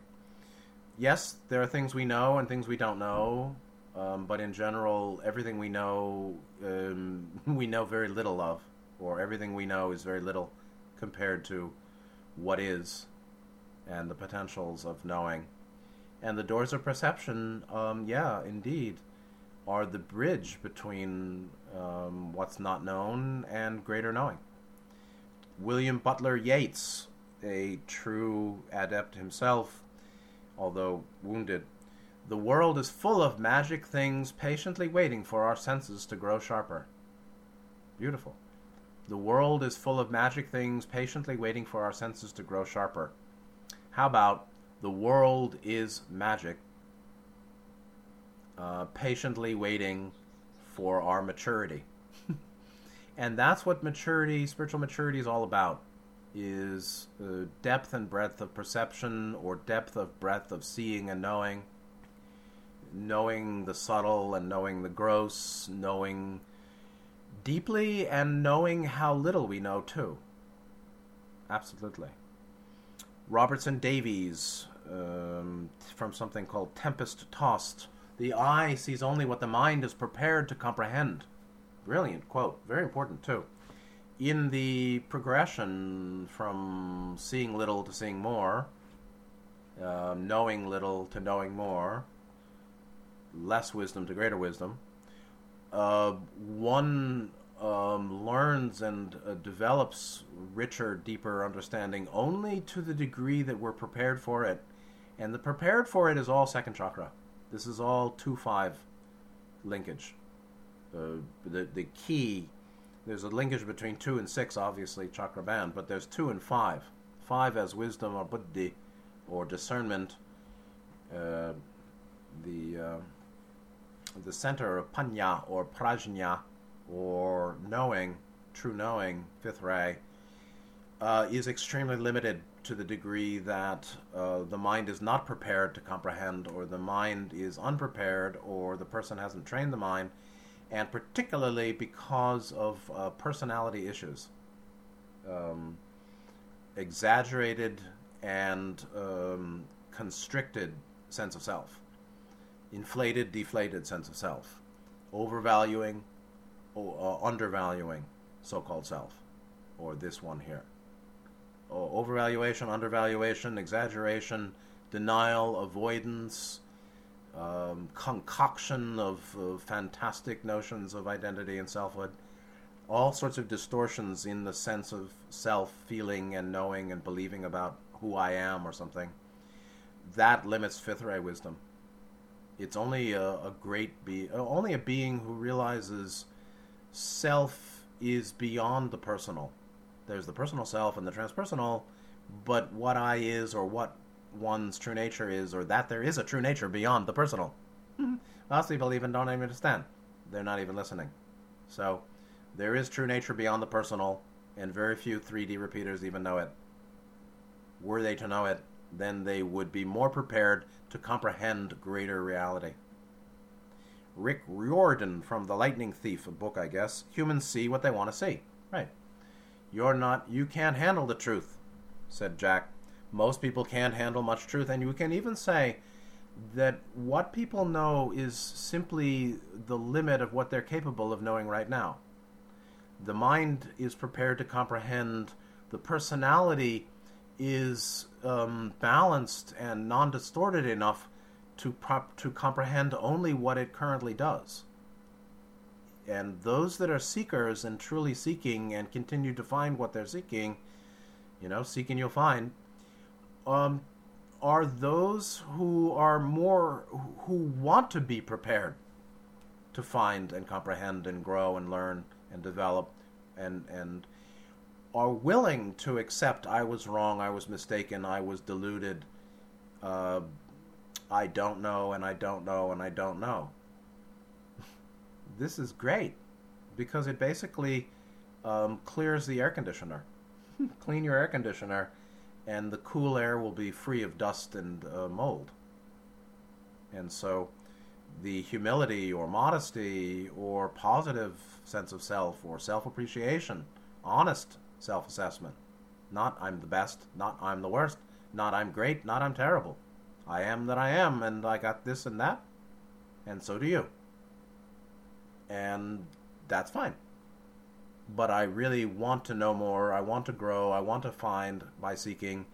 Yes, there are things we know and things we don't know, um, but in general, everything we know, um, (laughs) we know very little of, or everything we know is very little compared to what is and the potentials of knowing. And the doors of perception, um, yeah, indeed, are the bridge between um, what's not known and greater knowing. William Butler Yeats, a true adept himself, although wounded, the world is full of magic things patiently waiting for our senses to grow sharper. Beautiful. The world is full of magic things patiently waiting for our senses to grow sharper. How about the world is magic, uh, patiently waiting for our maturity? (laughs) and that's what maturity, spiritual maturity, is all about. Is uh, depth and breadth of perception, or depth of breadth of seeing and knowing, knowing the subtle and knowing the gross, knowing deeply and knowing how little we know too. Absolutely. Robertson Davies, um, from something called Tempest Tossed. The eye sees only what the mind is prepared to comprehend. Brilliant quote. Very important too. In the progression from seeing little to seeing more, um, knowing little to knowing more, less wisdom to greater wisdom, uh, one um, learns and uh, develops richer, deeper understanding only to the degree that we're prepared for it. And the prepared for it is all second chakra. This is all 2 5 linkage. Uh, the, the key, there's a linkage between 2 and 6, obviously, chakra band, but there's 2 and 5. 5 as wisdom or buddhi or discernment. Uh, the uh, the center of panya or prajna or knowing, true knowing, fifth ray, uh, is extremely limited to the degree that uh, the mind is not prepared to comprehend, or the mind is unprepared, or the person hasn't trained the mind, and particularly because of uh, personality issues. Um, exaggerated and um, constricted sense of self inflated, deflated sense of self, overvaluing, or uh, undervaluing so-called self, or this one here. Overvaluation, undervaluation, exaggeration, denial, avoidance, um, concoction of fantastic notions of identity and selfhood, all sorts of distortions in the sense of self feeling and knowing and believing about who I am or something. That limits fifth ray wisdom. It's only a, a great be only a being who realizes self is beyond the personal. There's the personal self and the transpersonal, but what I is or what one's true nature is, or that there is a true nature beyond the personal. Mm-hmm. Most people even don't even understand. They're not even listening. So, there is true nature beyond the personal, and very few 3D repeaters even know it. Were they to know it, then they would be more prepared to comprehend greater reality. Rick Riordan from The Lightning Thief, a book, I guess. Humans see what they want to see. Right. You're not, you can't handle the truth, said Jack. Most people can't handle much truth, and you can even say that what people know is simply the limit of what they're capable of knowing right now. The mind is prepared to comprehend, the personality is um, balanced and non distorted enough to, prop, to comprehend only what it currently does. And those that are seekers and truly seeking and continue to find what they're seeking, you know, seeking you'll find, um, are those who are more, who want to be prepared to find and comprehend and grow and learn and develop and, and are willing to accept I was wrong, I was mistaken, I was deluded, uh, I don't know, and I don't know, and I don't know. This is great because it basically um, clears the air conditioner. (laughs) Clean your air conditioner, and the cool air will be free of dust and uh, mold. And so, the humility or modesty or positive sense of self or self appreciation, honest self assessment. Not I'm the best, not I'm the worst, not I'm great, not I'm terrible. I am that I am, and I got this and that, and so do you. And that's fine. But I really want to know more, I want to grow, I want to find by seeking,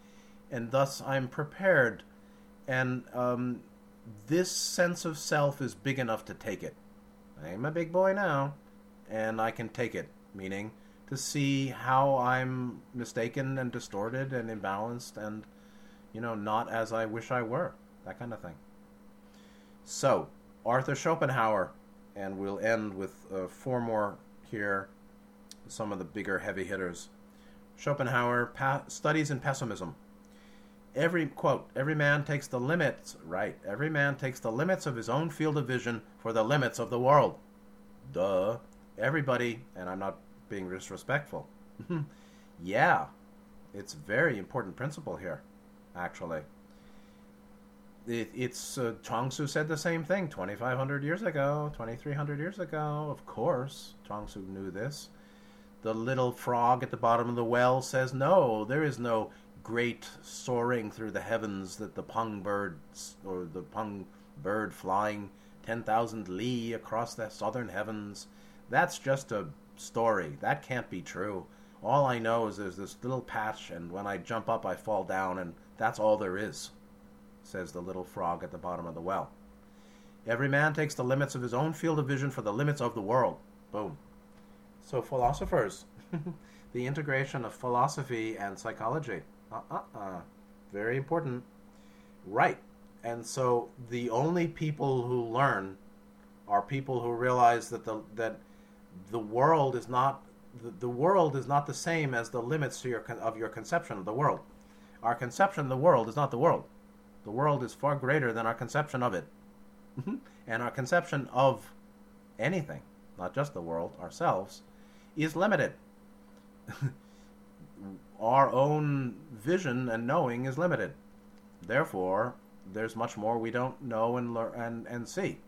and thus I'm prepared. And um, this sense of self is big enough to take it. I'm a big boy now, and I can take it, meaning to see how I'm mistaken and distorted and imbalanced and you know, not as I wish I were. That kind of thing. So, Arthur Schopenhauer, and we'll end with uh, four more here, some of the bigger heavy hitters. Schopenhauer pa- studies in pessimism. Every quote, every man takes the limits, right? Every man takes the limits of his own field of vision for the limits of the world. Duh. Everybody, and I'm not being disrespectful. (laughs) yeah, it's very important principle here actually. It, it's uh, Chuang-Tzu said the same thing 2,500 years ago, 2,300 years ago. Of course, Chuang-Tzu knew this. The little frog at the bottom of the well says, "No, there is no great soaring through the heavens that the pung bird or the pung bird flying 10,000 li across the southern heavens. That's just a story. That can't be true. All I know is there's this little patch, and when I jump up, I fall down, and that's all there is, says the little frog at the bottom of the well. Every man takes the limits of his own field of vision for the limits of the world. Boom. So, philosophers, (laughs) the integration of philosophy and psychology. Uh uh uh. Very important. Right. And so, the only people who learn are people who realize that the, that the world is not the, the world is not the same as the limits your, of your conception of the world. Our conception of the world is not the world. The world is far greater than our conception of it. Mm-hmm. and our conception of anything, not just the world, ourselves, is limited. (laughs) our own vision and knowing is limited. Therefore, there's much more we don't know and learn and, and see.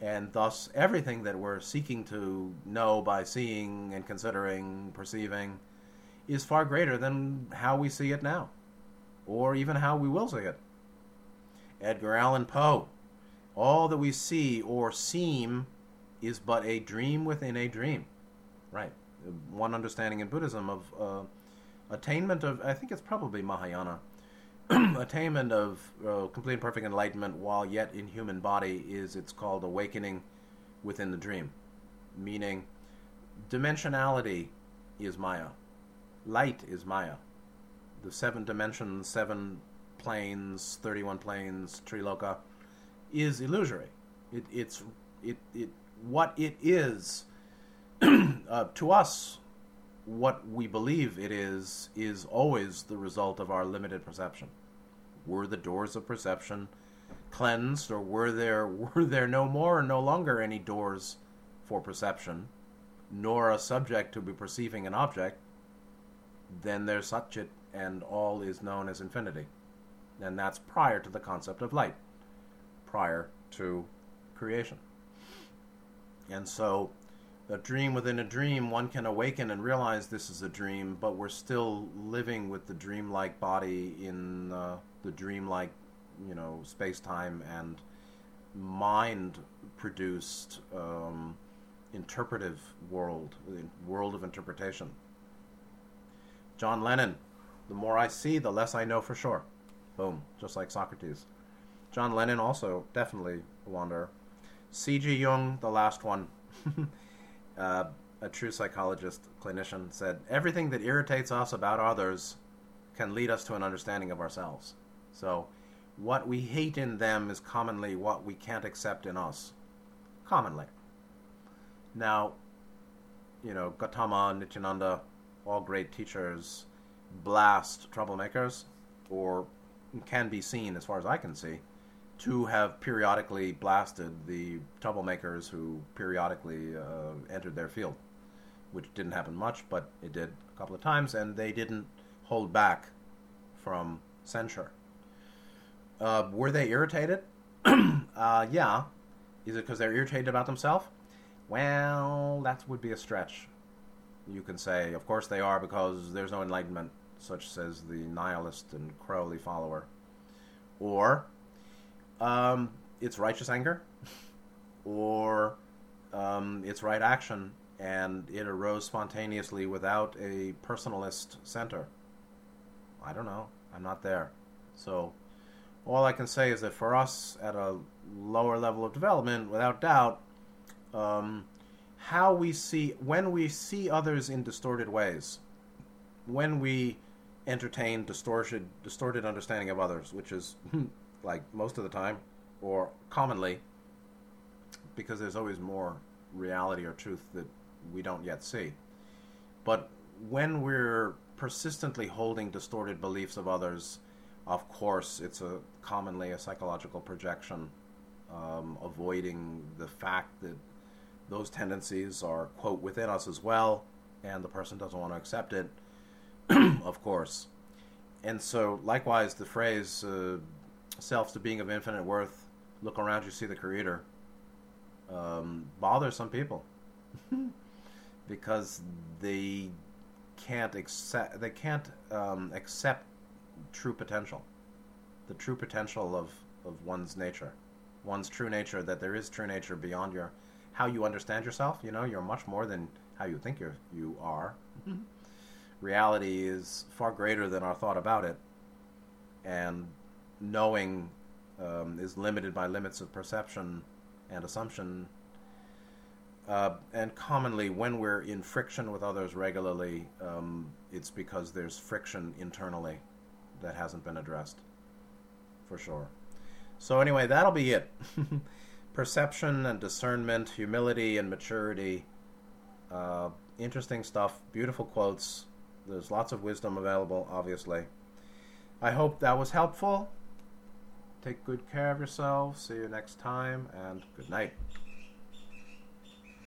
And thus, everything that we're seeking to know by seeing and considering, perceiving, is far greater than how we see it now, or even how we will see it. Edgar Allan Poe. All that we see or seem is but a dream within a dream. Right. One understanding in Buddhism of uh, attainment of, I think it's probably Mahayana, (clears throat) attainment of uh, complete and perfect enlightenment while yet in human body is, it's called awakening within the dream. Meaning, dimensionality is Maya light is Maya. The seven dimensions, seven planes, 31 planes, Triloka, is illusory. It, it's it, it what it is (clears throat) uh, to us. What we believe it is is always the result of our limited perception. Were the doors of perception cleansed, or were there (laughs) were there no more and no longer any doors for perception, nor a subject to be perceiving an object? Then there's Satchit, and all is known as infinity, and that's prior to the concept of light, prior to creation. And so a dream within a dream, one can awaken and realize this is a dream, but we're still living with the dreamlike body in uh, the dreamlike, you know, space time and mind produced um, interpretive world, world of interpretation. John Lennon, the more I see, the less I know for sure. Boom, just like Socrates. John Lennon also definitely a wanderer. C.G. Jung, the last one. (laughs) uh, a true psychologist, clinician, said everything that irritates us about others can lead us to an understanding of ourselves. So, what we hate in them is commonly what we can't accept in us. Commonly. Now, you know, Gautama, Nityananda, all great teachers, blast troublemakers, or can be seen, as far as I can see, to have periodically blasted the troublemakers who periodically uh, entered their field, which didn't happen much, but it did a couple of times, and they didn't hold back from censure. Uh, were they irritated? (clears throat) uh, yeah. Is it because they're irritated about themselves? Well, that would be a stretch. You can say, of course they are, because there's no enlightenment, such says the nihilist and Crowley follower. Or um, it's righteous anger, or um, it's right action, and it arose spontaneously without a personalist center. I don't know. I'm not there. So, all I can say is that for us at a lower level of development, without doubt, um, how we see, when we see others in distorted ways, when we entertain distorted, distorted understanding of others, which is like most of the time, or commonly, because there's always more reality or truth that we don't yet see. But when we're persistently holding distorted beliefs of others, of course, it's a commonly a psychological projection, um, avoiding the fact that those tendencies are quote within us as well, and the person doesn't want to accept it, (clears throat) of course. And so, likewise, the phrase uh, self to being of infinite worth, look around you, see the Creator, um, bothers some people (laughs) because they can't accept they can't um, accept true potential, the true potential of of one's nature, one's true nature. That there is true nature beyond your how you understand yourself. You know, you're much more than how you think you you are. Reality is far greater than our thought about it, and knowing um, is limited by limits of perception and assumption. Uh, and commonly, when we're in friction with others regularly, um, it's because there's friction internally that hasn't been addressed, for sure. So, anyway, that'll be it. (laughs) Perception and discernment, humility and maturity. Uh, interesting stuff, beautiful quotes. There's lots of wisdom available, obviously. I hope that was helpful. Take good care of yourselves. See you next time, and good night.